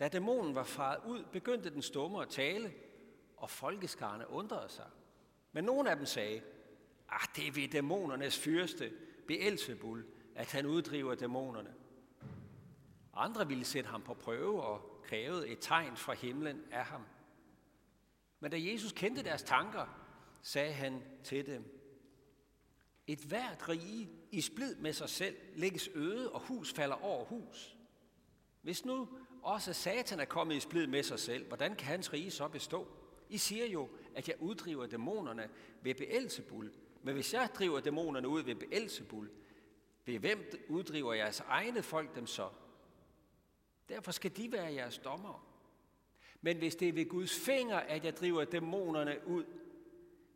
Da dæmonen var faret ud, begyndte den stumme at tale, og folkeskarne undrede sig. Men nogle af dem sagde, ah, det er ved dæmonernes fyrste, Beelzebul, at han uddriver dæmonerne. Andre ville sætte ham på prøve og krævede et tegn fra himlen af ham. Men da Jesus kendte deres tanker, sagde han til dem, et hvert rige i splid med sig selv lægges øde, og hus falder over hus. Hvis nu også Satan er kommet i splid med sig selv, hvordan kan hans rige så bestå? I siger jo, at jeg uddriver dæmonerne ved Beelzebul. Men hvis jeg driver dæmonerne ud ved Beelzebul, ved hvem uddriver jeres egne folk dem så? Derfor skal de være jeres dommer. Men hvis det er ved Guds finger, at jeg driver dæmonerne ud,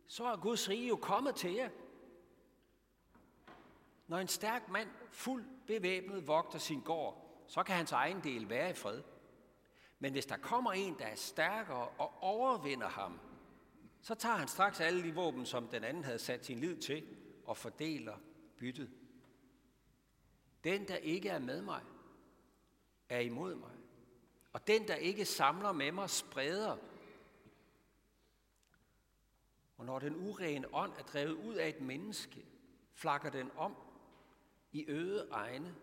så er Guds rige jo kommet til jer. Når en stærk mand, fuld bevæbnet, vogter sin gård, så kan hans egen del være i fred. Men hvis der kommer en, der er stærkere og overvinder ham, så tager han straks alle de våben, som den anden havde sat sin lid til, og fordeler byttet. Den, der ikke er med mig, er imod mig. Og den, der ikke samler med mig, spreder. Og når den urene ånd er drevet ud af et menneske, flakker den om i øde egne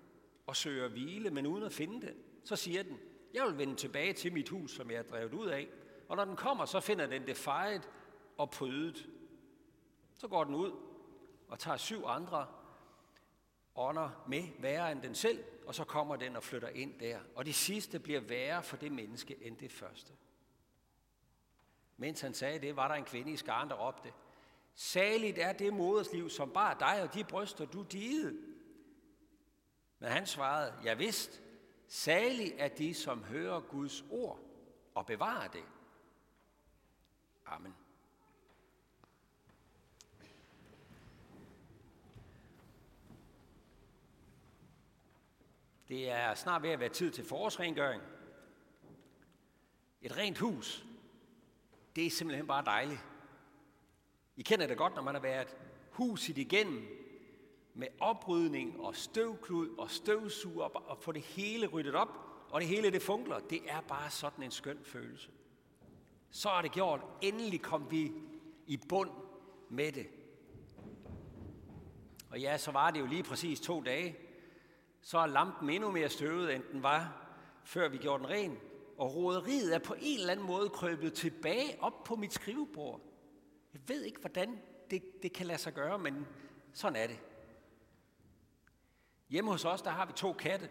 og søger hvile, men uden at finde den. Så siger den, jeg vil vende tilbage til mit hus, som jeg er drevet ud af. Og når den kommer, så finder den det fejet og prydet. Så går den ud og tager syv andre ånder med, værre end den selv, og så kommer den og flytter ind der. Og det sidste bliver værre for det menneske end det første. Mens han sagde det, var der en kvinde i skaren, der råbte, Saligt er det modersliv, som bare dig og de bryster, du digede. Men han svarede, ja vidst, salig er de, som hører Guds ord og bevarer det. Amen. Det er snart ved at være tid til forårsrengøring. Et rent hus, det er simpelthen bare dejligt. I kender det godt, når man har været huset igennem med oprydning og støvklud og støvsuger og få det hele ryddet op, og det hele det funkler. Det er bare sådan en skøn følelse. Så er det gjort. Endelig kom vi i bund med det. Og ja, så var det jo lige præcis to dage, så er lampen endnu mere støvet, end den var, før vi gjorde den ren. Og roderiet er på en eller anden måde krøbet tilbage op på mit skrivebord. Jeg ved ikke, hvordan det, det kan lade sig gøre, men sådan er det. Hjemme hos os, der har vi to katte.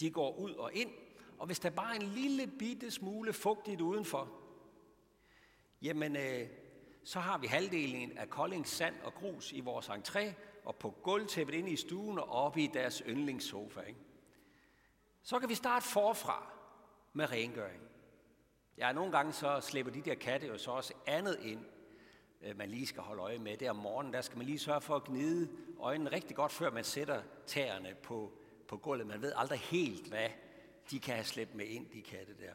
De går ud og ind, og hvis der bare er en lille bitte smule fugtigt udenfor, jamen øh, så har vi halvdelen af Koldings sand og grus i vores entré, og på gulvtæppet inde i stuen og oppe i deres yndlingssofa. Ikke? Så kan vi starte forfra med rengøring. Ja, nogle gange så slipper de der katte jo så også andet ind, Øh, man lige skal holde øje med. Det om morgenen, der skal man lige sørge for at gnide øjnene rigtig godt, før man sætter tæerne på, på gulvet. Man ved aldrig helt, hvad de kan have slæbt med ind, de katte der.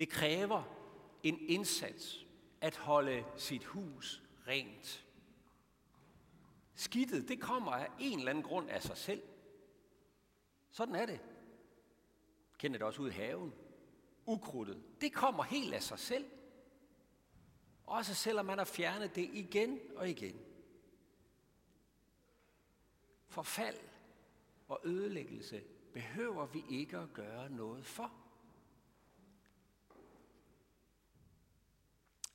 Det kræver en indsats at holde sit hus rent. Skidtet, det kommer af en eller anden grund af sig selv. Sådan er det. Kender det også ud i haven. Ukrudtet, det kommer helt af sig selv. Også selvom man har fjernet det igen og igen. Forfald og ødelæggelse behøver vi ikke at gøre noget for.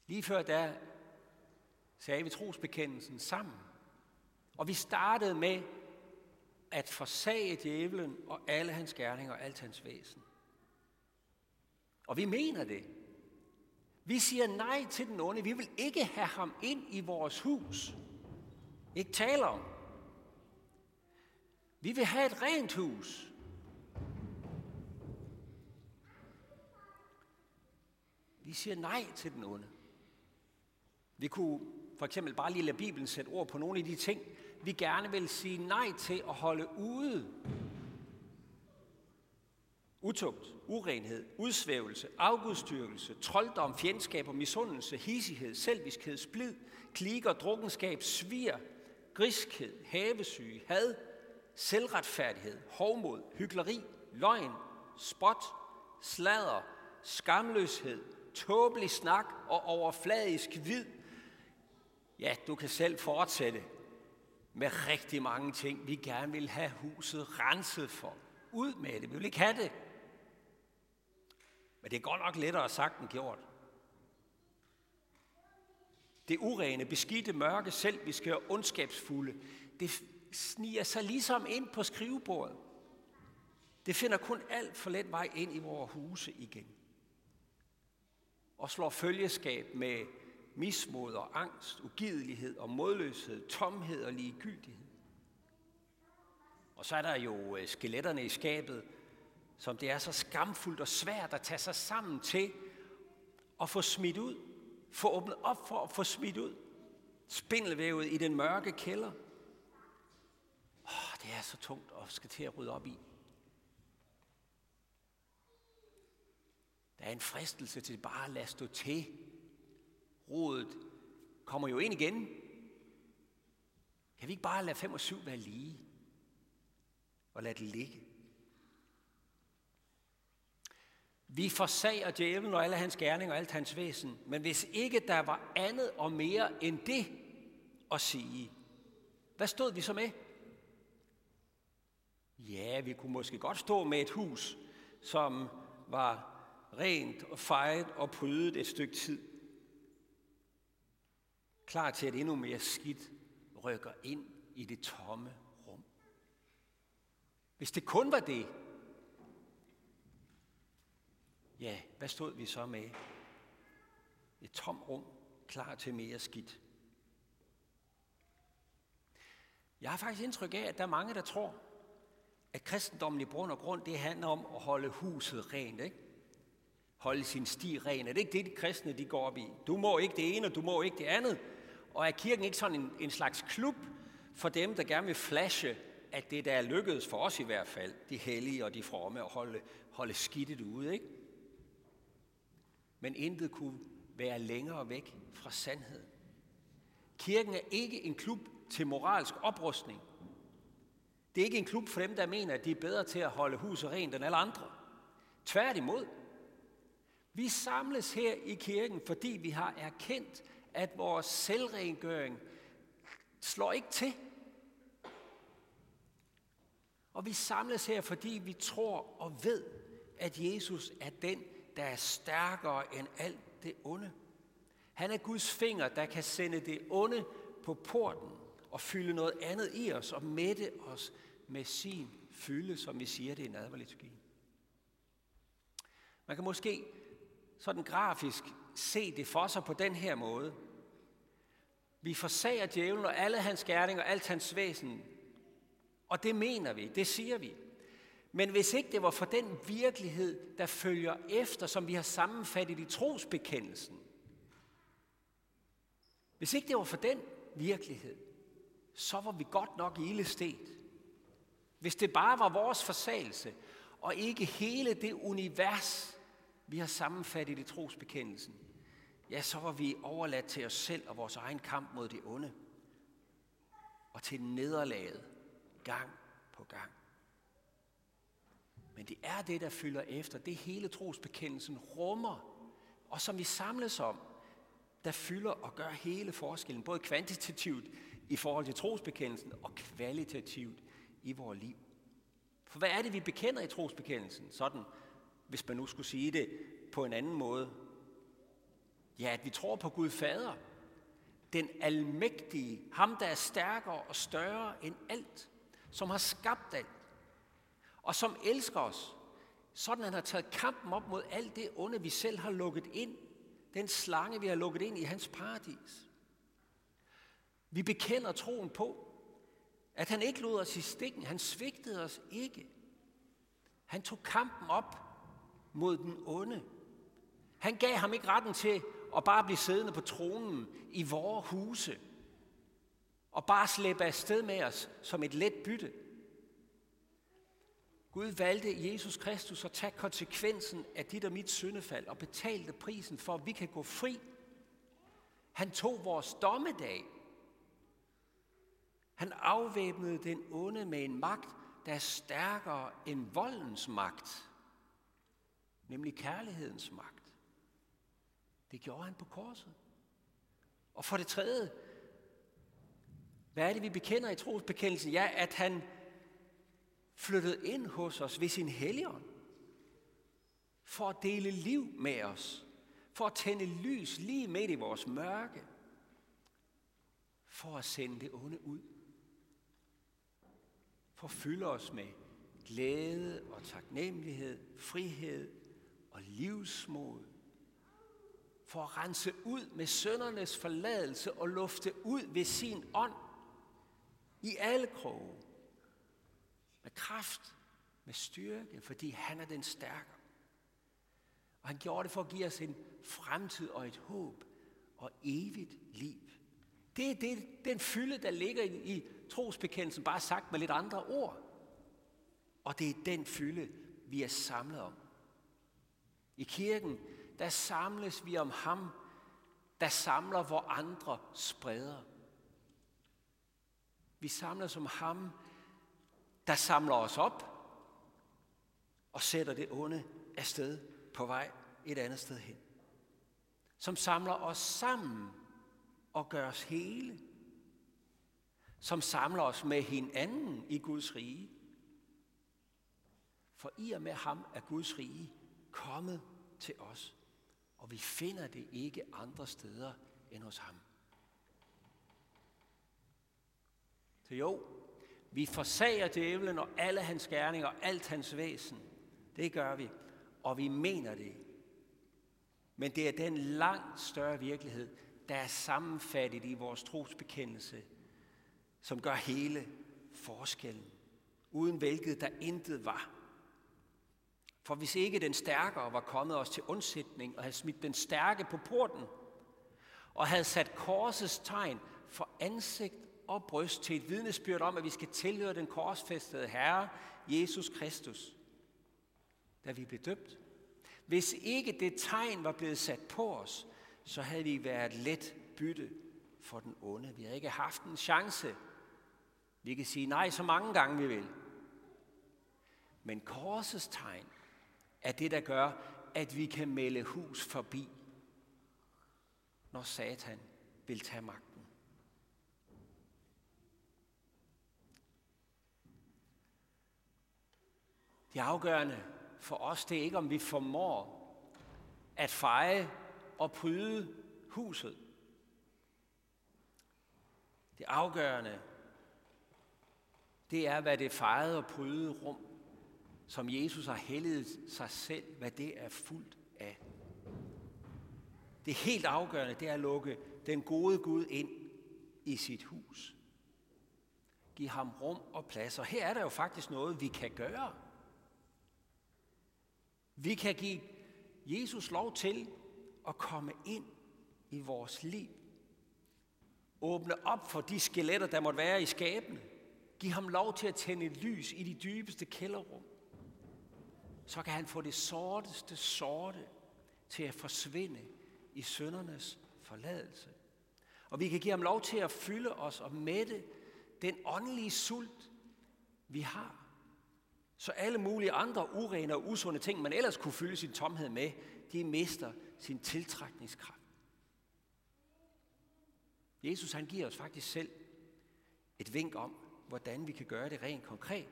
Lige før der sagde vi trosbekendelsen sammen. Og vi startede med at forsage djævlen og alle hans gerninger og alt hans væsen. Og vi mener det. Vi siger nej til den onde. Vi vil ikke have ham ind i vores hus. Ikke tale om. Vi vil have et rent hus. Vi siger nej til den onde. Vi kunne for eksempel bare lige lade Bibelen sætte ord på nogle af de ting, vi gerne vil sige nej til at holde ude. Utugt, urenhed, udsvævelse, afgudstyrkelse, trolddom, fjendskab og misundelse, hissighed, selviskhed, splid, klikker, drukkenskab, svir, griskhed, havesyge, had, selvretfærdighed, hovmod, hykleri, løgn, spot, sladder, skamløshed, tåbelig snak og overfladisk vid. Ja, du kan selv fortsætte med rigtig mange ting, vi gerne vil have huset renset for. Ud med det, vi vil ikke have det. Men det er godt nok lettere sagt end gjort. Det urene, beskidte, mørke, selviske og ondskabsfulde, det sniger sig ligesom ind på skrivebordet. Det finder kun alt for let vej ind i vores huse igen. Og slår følgeskab med mismod og angst, ugidelighed og modløshed, tomhed og ligegyldighed. Og så er der jo øh, skeletterne i skabet, som det er så skamfuldt og svært at tage sig sammen til at få smidt ud. Få åbnet op for at få smidt ud. Spindelvævet i den mørke kælder. Oh, det er så tungt at skal til at rydde op i. Der er en fristelse til bare at lade stå til. Rodet kommer jo ind igen. Kan vi ikke bare lade 5 og 7 være lige? Og lade det ligge? Vi forsager djævlen og alle hans gerninger og alt hans væsen, men hvis ikke der var andet og mere end det at sige, hvad stod vi så med? Ja, vi kunne måske godt stå med et hus, som var rent og fejet og prydet et stykke tid. Klar til at endnu mere skidt rykker ind i det tomme rum. Hvis det kun var det, ja, hvad stod vi så med? Et tom rum, klar til mere skidt. Jeg har faktisk indtryk af, at der er mange, der tror, at kristendommen i bund og grund, det handler om at holde huset rent, ikke? Holde sin sti ren. Er det ikke det, de kristne de går op i? Du må ikke det ene, og du må ikke det andet. Og er kirken ikke sådan en, en slags klub for dem, der gerne vil flashe, at det der er lykkedes for os i hvert fald, de hellige og de fromme, at holde, holde skidtet ude, ikke? Men intet kunne være længere væk fra sandheden. Kirken er ikke en klub til moralsk oprustning. Det er ikke en klub for dem, der mener, at de er bedre til at holde huset rent end alle andre. Tværtimod. Vi samles her i kirken, fordi vi har erkendt, at vores selvrengøring slår ikke til. Og vi samles her, fordi vi tror og ved, at Jesus er den, der er stærkere end alt det onde. Han er Guds finger, der kan sende det onde på porten og fylde noget andet i os og mætte os med sin fylde, som vi siger det i nadverliturgien. Man kan måske sådan grafisk se det for sig på den her måde. Vi forsager djævlen og alle hans gerninger og alt hans væsen. Og det mener vi, det siger vi. Men hvis ikke det var for den virkelighed, der følger efter, som vi har sammenfattet i trosbekendelsen, hvis ikke det var for den virkelighed, så var vi godt nok ildestet. Hvis det bare var vores forsagelse, og ikke hele det univers, vi har sammenfattet i trosbekendelsen, ja, så var vi overladt til os selv og vores egen kamp mod det onde. Og til nederlaget gang på gang. Men det er det, der fylder efter. Det hele trosbekendelsen rummer, og som vi samles om, der fylder og gør hele forskellen, både kvantitativt i forhold til trosbekendelsen og kvalitativt i vores liv. For hvad er det, vi bekender i trosbekendelsen? Sådan, hvis man nu skulle sige det på en anden måde. Ja, at vi tror på Gud Fader, den almægtige, ham der er stærkere og større end alt, som har skabt alt, og som elsker os, sådan han har taget kampen op mod alt det onde, vi selv har lukket ind, den slange, vi har lukket ind i hans paradis. Vi bekender troen på, at han ikke lod os i stikken. Han svigtede os ikke. Han tog kampen op mod den onde. Han gav ham ikke retten til at bare blive siddende på tronen i vores huse og bare slæbe afsted med os som et let bytte. Gud valgte Jesus Kristus at tage konsekvensen af dit og mit syndefald og betalte prisen for, at vi kan gå fri. Han tog vores dommedag han afvæbnede den onde med en magt, der er stærkere end voldens magt. nemlig kærlighedens magt. Det gjorde han på korset. Og for det tredje, hvad er det, vi bekender i trosbekendelsen? Ja, at han flyttet ind hos os ved sin helligånd. For at dele liv med os. For at tænde lys lige midt i vores mørke. For at sende det onde ud. For at fylde os med glæde og taknemmelighed, frihed og livsmod. For at rense ud med søndernes forladelse og lufte ud ved sin ånd i alle kroge. Med kraft, med styrke, fordi han er den stærke. Og han gjorde det for at give os en fremtid og et håb og evigt liv. Det er det, den fylde, der ligger i, i trosbekendelsen, bare sagt med lidt andre ord. Og det er den fylde, vi er samlet om. I kirken, der samles vi om ham, der samler, hvor andre spreder. Vi samles om ham, der samler os op og sætter det onde afsted på vej et andet sted hen. Som samler os sammen og gør os hele. Som samler os med hinanden i Guds rige. For i og med ham er Guds rige kommet til os, og vi finder det ikke andre steder end hos ham. Så jo, vi forsager djævlen og alle hans gerninger og alt hans væsen. Det gør vi, og vi mener det. Men det er den langt større virkelighed, der er sammenfattet i vores trosbekendelse, som gør hele forskellen. Uden hvilket der intet var. For hvis ikke den stærkere var kommet os til undsætning og havde smidt den stærke på porten, og havde sat korsets tegn for ansigt og bryst til et vidnesbyrd om, at vi skal tilhøre den korsfæstede Herre, Jesus Kristus, da vi blev døbt. Hvis ikke det tegn var blevet sat på os, så havde vi været let bytte for den onde. Vi havde ikke haft en chance. Vi kan sige nej så mange gange, vi vil. Men korsets tegn er det, der gør, at vi kan melde hus forbi, når Satan vil tage magt. Det afgørende for os, det er ikke, om vi formår at feje og pryde huset. Det afgørende, det er, hvad det fejede og prydede rum som Jesus har helliget sig selv, hvad det er fuldt af. Det helt afgørende, det er at lukke den gode Gud ind i sit hus. Giv ham rum og plads. Og her er der jo faktisk noget, vi kan gøre. Vi kan give Jesus lov til at komme ind i vores liv. Åbne op for de skeletter, der måtte være i skabene. Giv ham lov til at tænde lys i de dybeste kælderrum så kan han få det sorteste sorte til at forsvinde i søndernes forladelse. Og vi kan give ham lov til at fylde os og mætte den åndelige sult, vi har. Så alle mulige andre urene og usunde ting, man ellers kunne fylde sin tomhed med, de mister sin tiltrækningskraft. Jesus han giver os faktisk selv et vink om, hvordan vi kan gøre det rent konkret.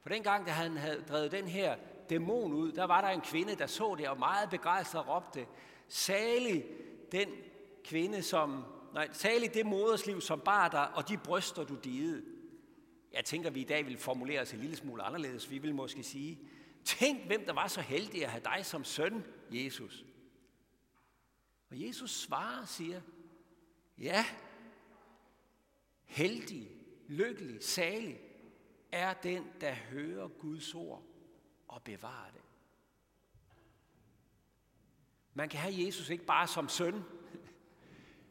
For dengang, da han havde drevet den her dæmon ud, der var der en kvinde, der så det og meget begejstret råbte, salig den kvinde, som, nej, salig det modersliv, som bar dig, og de bryster, du digede. Jeg tænker, vi i dag vil formulere os en lille smule anderledes. Vi vil måske sige, tænk, hvem der var så heldig at have dig som søn, Jesus. Og Jesus svarer og siger, ja, heldig, lykkelig, salig er den, der hører Guds ord og bevarer det. Man kan have Jesus ikke bare som søn,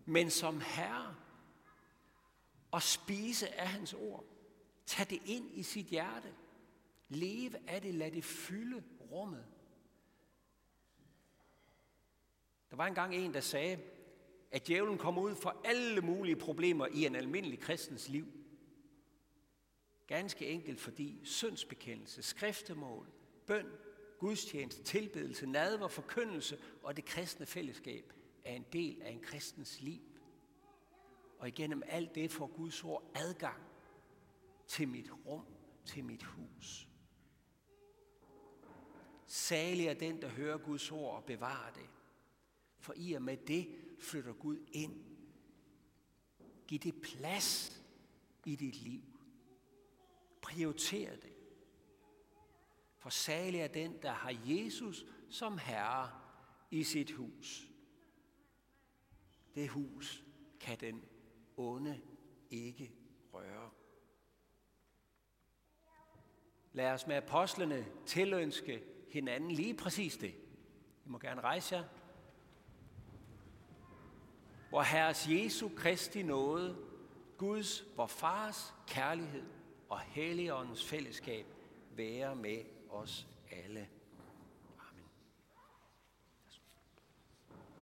men som herre. Og spise af hans ord. Tag det ind i sit hjerte. Leve af det, lad det fylde rummet. Der var engang en, der sagde, at djævlen kom ud for alle mulige problemer i en almindelig kristens liv. Ganske enkelt fordi syndsbekendelse, skriftemål, bøn, gudstjeneste, tilbedelse, nadver, forkyndelse og det kristne fællesskab er en del af en kristens liv. Og igennem alt det får Guds ord adgang til mit rum, til mit hus. Salig er den, der hører Guds ord og bevarer det. For i og med det flytter Gud ind. Giv det plads i dit liv. Prioriter det. For salig er den, der har Jesus som herre i sit hus. Det hus kan den onde ikke røre. Lad os med apostlene tilønske hinanden lige præcis det. I må gerne rejse jer. Hvor Herres Jesu Kristi nåde, Guds, vor Fars kærlighed og Helligåndens fællesskab være med os alle.